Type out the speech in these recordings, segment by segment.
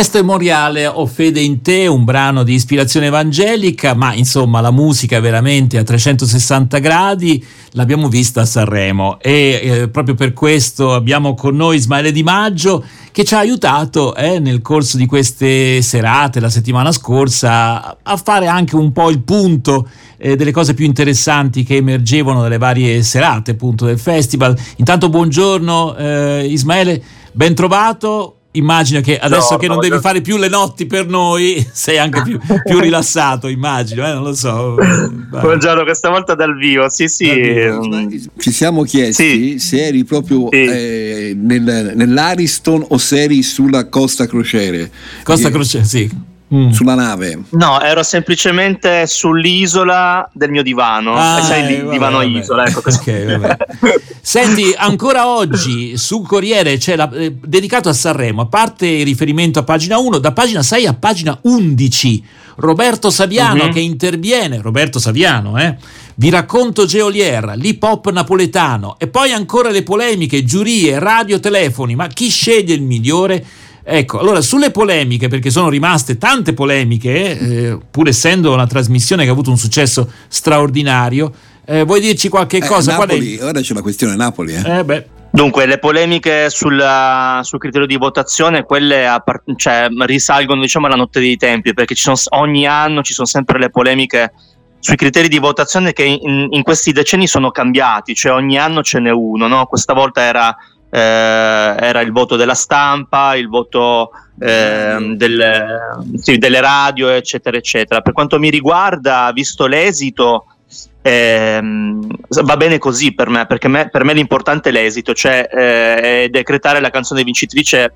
Este Moriale, Ho fede in te, un brano di ispirazione evangelica, ma insomma la musica veramente a 360 gradi l'abbiamo vista a Sanremo e eh, proprio per questo abbiamo con noi Ismaele Di Maggio che ci ha aiutato eh, nel corso di queste serate, la settimana scorsa, a fare anche un po' il punto eh, delle cose più interessanti che emergevano dalle varie serate appunto del festival. Intanto buongiorno eh, Ismaele, ben trovato immagino che adesso no, che non no, devi no. fare più le notti per noi sei anche più, più rilassato immagino eh? non lo so buongiorno questa volta dal vivo sì sì mm. ci siamo chiesti sì. se eri proprio sì. eh, nel, nell'Ariston o se eri sulla Costa Crociere Costa Crociere sì Mm. sulla nave? No, ero semplicemente sull'isola del mio divano. Ah, sai, il divano vabbè. isola. Ecco okay, Senti, ancora oggi sul Corriere c'è la, eh, dedicato a Sanremo, a parte il riferimento a pagina 1, da pagina 6 a pagina 11. Roberto Saviano uh-huh. che interviene, Roberto Saviano, eh? Vi racconto Geolier, l'hip hop napoletano e poi ancora le polemiche, giurie, radio, telefoni, ma chi sceglie il migliore? Ecco, allora sulle polemiche, perché sono rimaste tante polemiche, eh, pur essendo una trasmissione che ha avuto un successo straordinario, eh, vuoi dirci qualche eh, cosa? Napoli, è... ora c'è la questione Napoli. Eh? eh Dunque, le polemiche sulla, sul criterio di votazione, quelle a, cioè, risalgono diciamo, alla notte dei tempi, perché sono, ogni anno ci sono sempre le polemiche sui criteri di votazione che in, in, questi decenni sono cambiati, cioè ogni anno ce n'è uno, no? questa volta era eh, era il voto della stampa, il voto eh, del, sì, delle radio, eccetera, eccetera. Per quanto mi riguarda, visto l'esito, ehm, va bene così per me, perché me, per me l'importante è l'esito, cioè eh, decretare la canzone vincitrice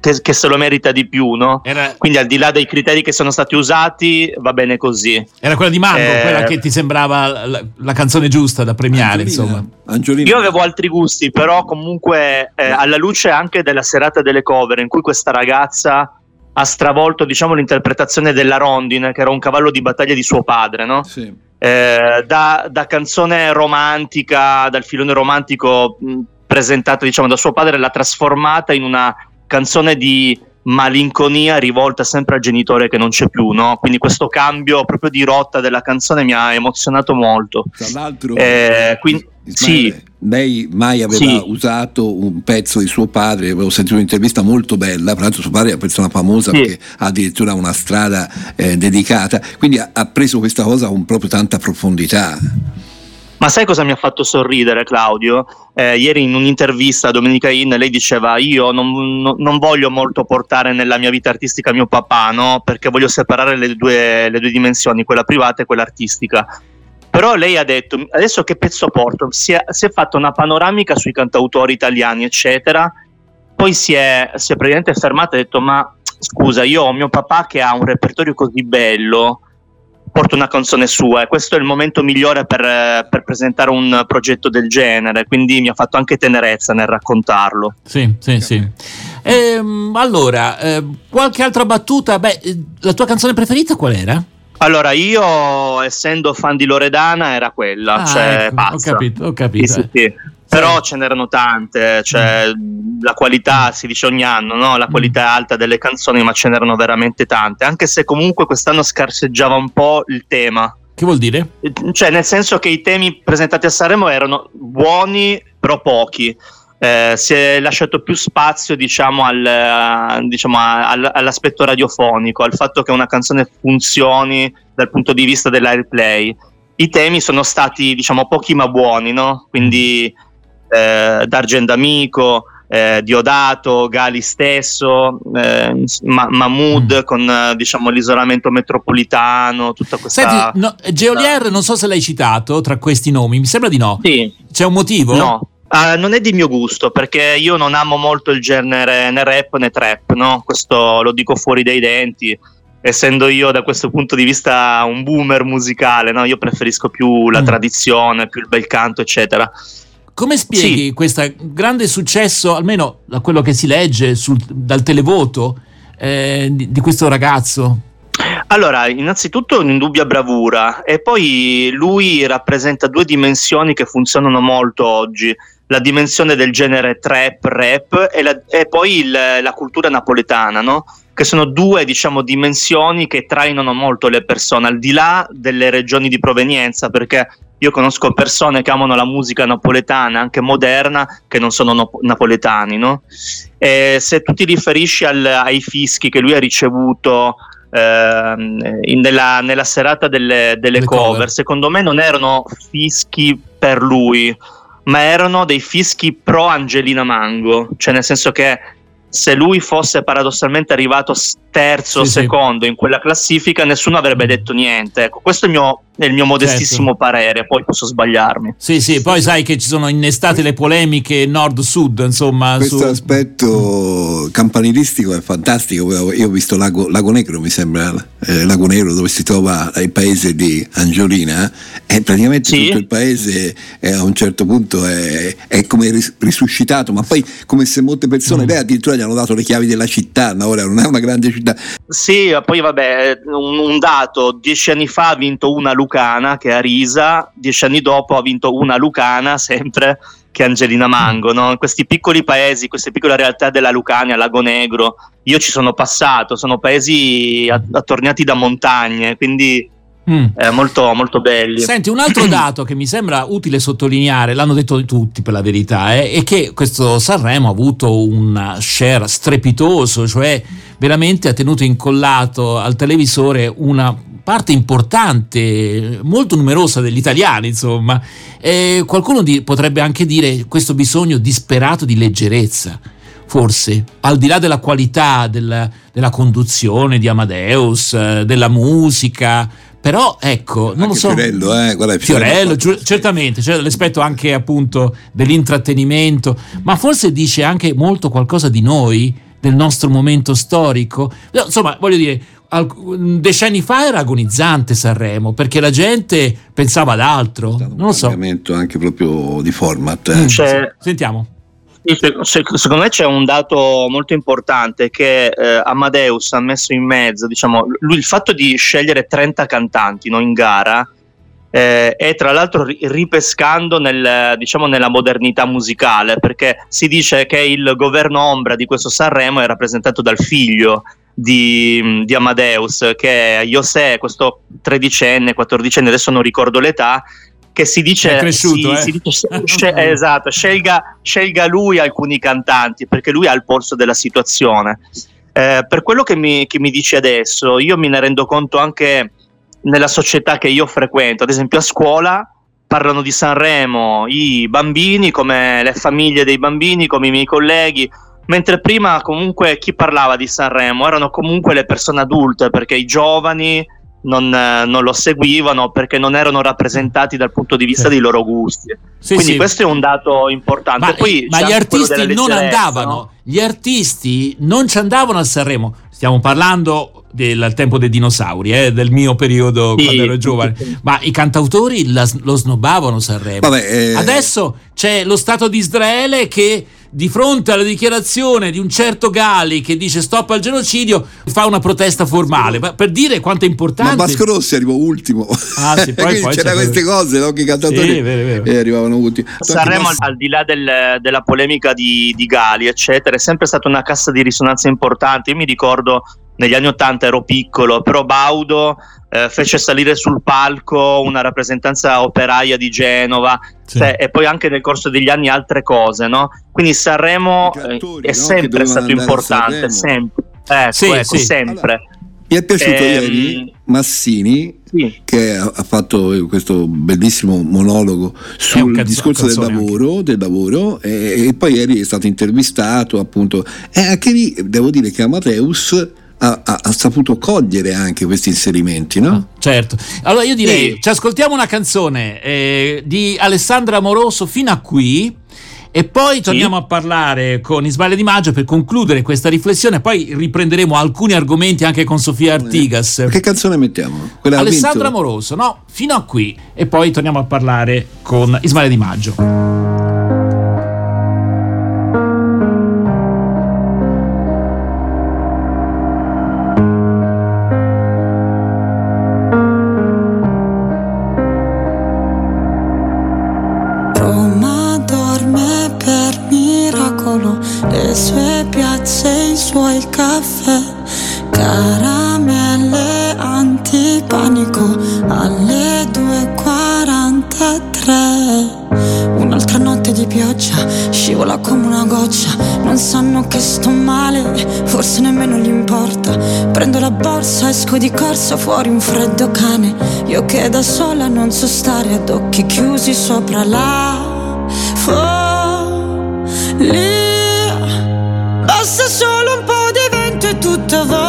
che, che, se lo merita di più, no? Era... Quindi al di là dei criteri che sono stati usati, va bene così. Era quella di Mango, eh... quella che ti sembrava la, la canzone giusta da premiare, Angiolina. insomma. Angiolina. Io avevo altri gusti, però comunque eh, alla luce anche della serata delle cover in cui questa ragazza ha stravolto diciamo, l'interpretazione della rondine, che era un cavallo di battaglia di suo padre, no? Sì. Eh, da, da, canzone romantica, dal filone romantico mh, presentata diciamo, da suo padre, l'ha trasformata in una canzone di malinconia rivolta sempre al genitore che non c'è più, no? Quindi questo cambio proprio di rotta della canzone mi ha emozionato molto. Tra l'altro, eh, quindi, Ismaele, sì. lei mai aveva sì. usato un pezzo di suo padre, avevo sentito un'intervista molto bella, tra l'altro suo padre è una persona famosa sì. perché ha addirittura una strada eh, dedicata, quindi ha, ha preso questa cosa con proprio tanta profondità. Ma sai cosa mi ha fatto sorridere, Claudio? Eh, ieri in un'intervista a Domenica In lei diceva: Io non, non, non, voglio molto portare nella mia vita artistica mio papà, no? Perché voglio separare le due, le due dimensioni, quella privata e quella artistica. Però lei ha detto: Adesso che pezzo porto? Si è, si è fatta una panoramica sui cantautori italiani, eccetera. Poi si è, si è praticamente fermata e ha detto: Ma scusa, io ho mio papà che ha un repertorio così bello porto una canzone sua e questo è il momento migliore per, per, presentare un progetto del genere, quindi mi ha fatto anche tenerezza nel raccontarlo. Sì, sì, sì. Ehm, allora, eh, qualche altra battuta? Beh, la tua canzone preferita qual era? Allora, io essendo fan di Loredana era quella, ah, cioè ecco, Ho capito, ho capito. Sì, sì, sì. Però ce n'erano tante, cioè mm. la qualità si dice ogni anno, no? la qualità è alta delle canzoni, ma ce n'erano veramente tante, anche se comunque quest'anno scarseggiava un po' il tema. Che vuol dire? Cioè, nel senso che i temi presentati a Sanremo erano buoni, però pochi. Eh, si è lasciato più spazio diciamo, al, diciamo, al, all'aspetto radiofonico, al fatto che una canzone funzioni dal punto di vista dell'airplay. I temi sono stati diciamo, pochi ma buoni, no? quindi eh, D'Argent Amico, eh, Diodato, Gali stesso, eh, Ma- Mahmood mm. con eh, diciamo, l'isolamento metropolitano, tutta questa... Senti, no, Geolier non so se l'hai citato tra questi nomi, mi sembra di no. Sì. C'è un motivo? No. Uh, non è di mio gusto perché io non amo molto il genere né rap né trap, no? questo lo dico fuori dai denti, essendo io da questo punto di vista un boomer musicale, no? io preferisco più la mm. tradizione, più il bel canto, eccetera. Come spieghi sì. questo grande successo, almeno da quello che si legge sul, dal televoto, eh, di, di questo ragazzo? Allora, innanzitutto un'indubbia bravura e poi lui rappresenta due dimensioni che funzionano molto oggi, la dimensione del genere trap, rap e, la, e poi il, la cultura napoletana, no? che sono due diciamo, dimensioni che trainano molto le persone, al di là delle regioni di provenienza, perché io conosco persone che amano la musica napoletana, anche moderna, che non sono no- napoletani. No? Se tu ti riferisci al, ai fischi che lui ha ricevuto eh, nella, nella, serata delle, delle cover, cover, secondo me non erano fischi per lui, ma erano dei fischi pro Angelina Mango, cioè nel senso che se lui fosse paradossalmente arrivato terzo o sì, secondo sì. in quella classifica, nessuno avrebbe detto niente. Ecco, questo è il mio, il mio modestissimo certo. parere, poi posso sbagliarmi. Sì, sì, poi sai che ci sono innestate le polemiche nord-sud, insomma. Questo su... aspetto campanilistico è fantastico. Io ho visto Lago, Lago Negro, mi sembra, eh, Lago Negro, dove si trova il paese di Angiolina, e praticamente sì. tutto il paese eh, a un certo punto è, è, come risuscitato, ma poi come se molte persone, mm. lei addirittura gli hanno dato le chiavi della città, no? ora non è una grande città. Sì, poi vabbè, un, un, dato, dieci anni fa ha vinto una Lucana che è Arisa, dieci anni dopo ha vinto una Lucana sempre che è Angelina Mango, no? in questi piccoli paesi, queste piccole realtà della Lucania, Lago Negro, io ci sono passato, sono paesi attorniati da montagne, quindi Mm. Eh, molto, molto belli. Senti, un altro dato che mi sembra utile sottolineare, l'hanno detto tutti per la verità, eh, è che questo Sanremo ha avuto un share strepitoso, cioè veramente ha tenuto incollato al televisore una parte importante, molto numerosa degli italiani, insomma. E qualcuno di, potrebbe anche dire questo bisogno disperato di leggerezza forse, al di là della qualità della, della conduzione di Amadeus, eh, della musica, però ecco, non lo so. Fiorello, eh? Guarda, Fiorello, Fiorello certamente, c'è l'aspetto anche appunto dell'intrattenimento, ma forse dice anche molto qualcosa di noi, del nostro momento storico. Insomma, voglio dire, decenni fa era agonizzante Sanremo perché la gente pensava ad altro. Non lo so. Un cambiamento anche proprio di format. Eh. Cioè, Sentiamo. Secondo me c'è un dato molto importante che eh, Amadeus ha messo in mezzo, diciamo, lui, il fatto di scegliere 30 cantanti no, in gara eh, e tra l'altro ripescando nel, diciamo, nella modernità musicale, perché si dice che il governo ombra di questo Sanremo è rappresentato dal figlio di, di Amadeus, che è José, questo tredicenne, quattordicenne, adesso non ricordo l'età, che si dice, cresciuto, si, eh? si dice scel- esatto, scelga, scelga, lui alcuni cantanti perché lui ha il polso della situazione. Eh, per quello che mi, che mi dici adesso, io me ne rendo conto anche nella società che io frequento, ad esempio a scuola parlano di Sanremo i bambini come le famiglie dei bambini, come i miei colleghi, mentre prima comunque chi parlava di Sanremo erano comunque le persone adulte perché i giovani non, non, lo seguivano perché non erano rappresentati dal punto di vista sì. dei loro gusti. Sì, Quindi sì. questo è un dato importante. Ma, Poi ma gli artisti non andavano, no? gli artisti non ci andavano a Sanremo. Stiamo parlando del tempo dei dinosauri, eh, del mio periodo quando ero giovane, ma i cantautori la, lo snobbavano Sanremo. Vabbè, eh... Adesso c'è lo Stato di Israele che di fronte alla dichiarazione di un certo Gali che dice stop al genocidio, fa una protesta formale, ma per dire quanto è importante. Ma Vasco Rossi arrivò ultimo. Ah, sì, poi, poi c'erano queste cose, no? che i cantatori sì, vero, vero. Eh, arrivavano ultimi. Sanremo, al di là del, della polemica di, di Gali, eccetera, è sempre stata una cassa di risonanza importante. Io mi ricordo negli anni 80 ero piccolo, però Baudo eh, fece salire sul palco una rappresentanza operaia di Genova sì. cioè, e poi anche nel corso degli anni altre cose, no? Quindi Sanremo eh, è sempre stato importante, sempre. Ecco, sì, ecco, sì. sempre. Allora, mi è piaciuto ehm, ieri Massini sì. che ha, fatto questo bellissimo monologo sul canzo- discorso del lavoro, del lavoro e, e, poi ieri è stato intervistato appunto e anche lì devo dire che Amadeus ha, ha, ha, saputo cogliere anche questi inserimenti, no? Certo. Allora io direi, sì. ci ascoltiamo una canzone eh, di Alessandra Amoroso fino a qui. E poi torniamo sì. a parlare con Ismaele Di Maggio per concludere questa riflessione. Poi riprenderemo alcuni argomenti anche con Sofia Artigas. Che canzone mettiamo? Quella Alessandra Amoroso, no? Fino a qui. E poi torniamo a parlare con Ismaele Di Maggio. Le sue piazze, i suoi caffè caramelle antipanico alle 2.43. Un'altra notte di pioggia scivola come una goccia. Non sanno che sto male, forse nemmeno gli importa. Prendo la borsa, esco di corsa fuori un freddo cane. Io che da sola non so stare ad occhi chiusi sopra la follia. Vento e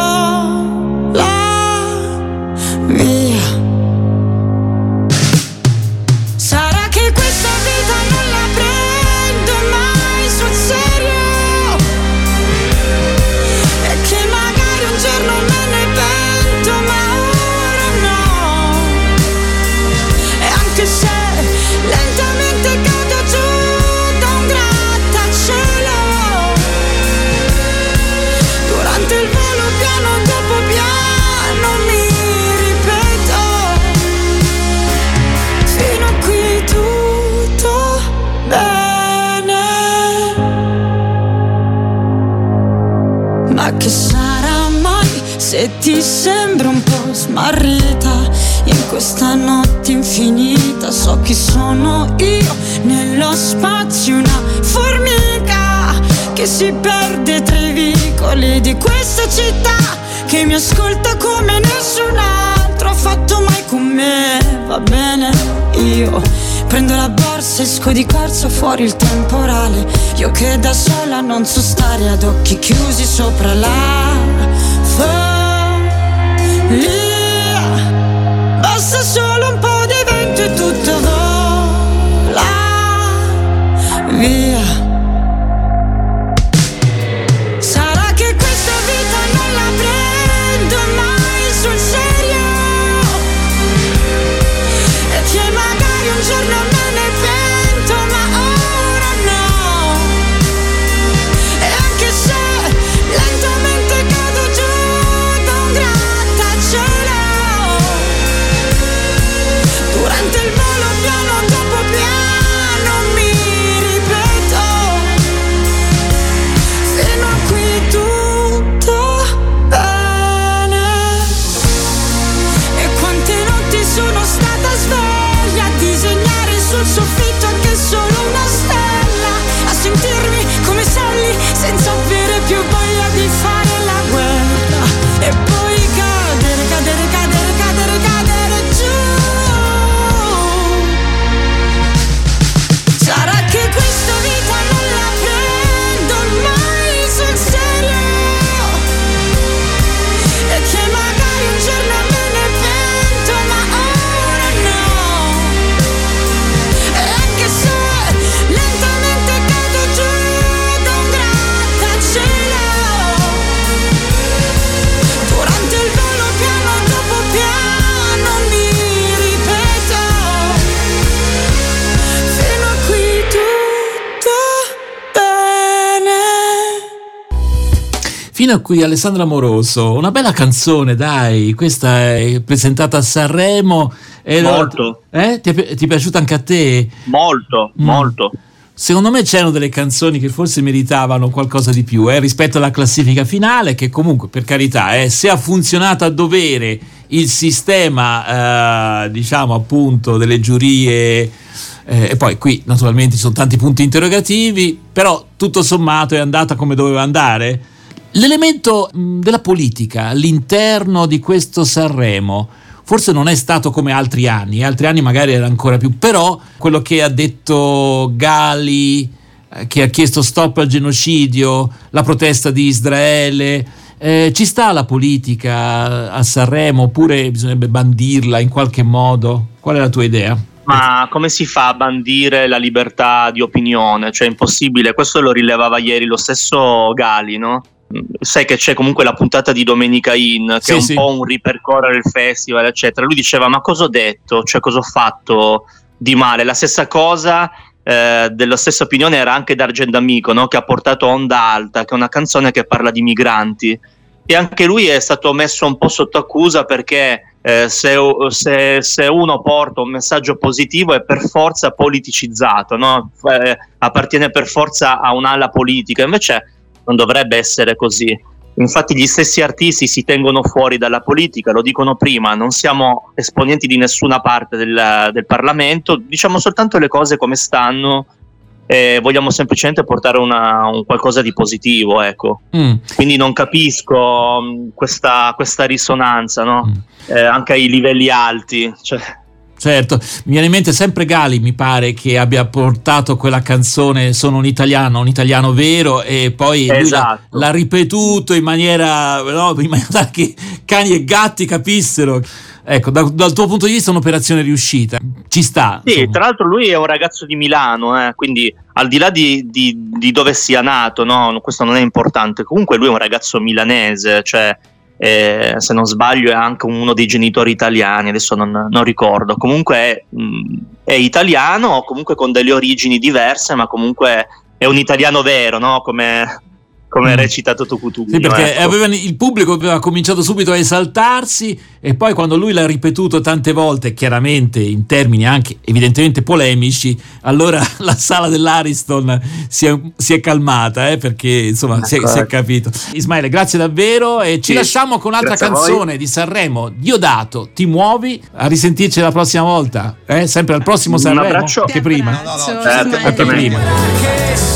smarrita in questa notte infinita so chi sono io. Nello spazio una formica che si perde tra i vicoli di questa città che mi ascolta come nessun altro ha fatto mai con me. Va bene io prendo la borsa esco di corsa fuori il temporale. Io che da sola non so stare ad occhi chiusi sopra la follia basta solo un po' di vento e tutto vola via Fino a qui Alessandra Moroso, una bella canzone, dai, questa è presentata a Sanremo. Molto. Eh? Ti, è, ti è piaciuta anche a te? Molto, Mm. molto. Secondo me c'erano delle canzoni che forse meritavano qualcosa di più eh, rispetto alla classifica finale, che comunque, per carità, eh, se ha funzionato a dovere il sistema, eh, diciamo appunto, delle giurie, eh, e poi qui naturalmente ci sono tanti punti interrogativi, però tutto sommato è andata come doveva andare. L'elemento della politica all'interno di questo Sanremo forse non è stato come altri anni, altri anni magari era ancora più, però quello che ha detto Gali, eh, che ha chiesto stop al genocidio, la protesta di Israele, eh, ci sta la politica a Sanremo oppure bisognerebbe bandirla in qualche modo? Qual è la tua idea? Ma come si fa a bandire la libertà di opinione? Cioè, è impossibile. Questo lo rilevava ieri lo stesso Gali, no? Sai che c'è comunque la puntata di Domenica In, che Sì, è un sì. po' un ripercorrere il festival, eccetera. Lui diceva: Ma cosa ho detto? Cioè, cosa ho fatto di male? La stessa cosa. eh, della stessa opinione era anche D'Argent Amico, no? che ha portato Onda Alta, che è una canzone che parla di migranti. E anche lui è stato messo un po' sotto accusa perché eh, se, se- se uno porta un messaggio positivo è per forza politicizzato, no? Eh, appartiene per forza a un'ala politica, invece non dovrebbe essere così. Infatti gli stessi artisti si tengono fuori dalla politica, lo dicono prima, non siamo esponenti di nessuna parte del, del Parlamento, diciamo soltanto le cose come stanno e vogliamo semplicemente portare una, un qualcosa di positivo, ecco. Mm. Quindi non capisco mm, questa, questa risonanza, no? mm. eh, anche ai livelli alti. Cioè, Certo, mi viene in mente sempre Gali, mi pare che abbia portato quella canzone Sono un italiano, un italiano vero e poi esatto. l'ha, l'ha, ripetuto in maniera, no, in maniera che cani e gatti capissero. Ecco, da, dal tuo punto di vista è un'operazione riuscita, ci sta. Sì, insomma. tra l'altro lui è un ragazzo di Milano, eh, quindi al di là di, di, di dove sia nato, no, questo non è importante, comunque lui è un ragazzo milanese, cioè eh, se non sbaglio è anche uno dei genitori italiani, adesso non, non ricordo, comunque è, mh, è, italiano, comunque con delle origini diverse, ma comunque è un italiano vero, no? come, come mm. recitato Tucutugno. Sì, perché ecco. avevano, il pubblico aveva cominciato subito a esaltarsi e poi quando lui l'ha ripetuto tante volte, chiaramente in termini anche evidentemente polemici, allora la sala dell'Ariston si è, si è calmata eh, perché insomma si è, si è, capito. Ismaele, grazie davvero e ci sì, lasciamo con un'altra canzone di Sanremo, Diodato, ti muovi, a risentirci la prossima volta, eh? sempre al prossimo Sanremo, Un abbraccio. che prima. No, no, no, certo, prima.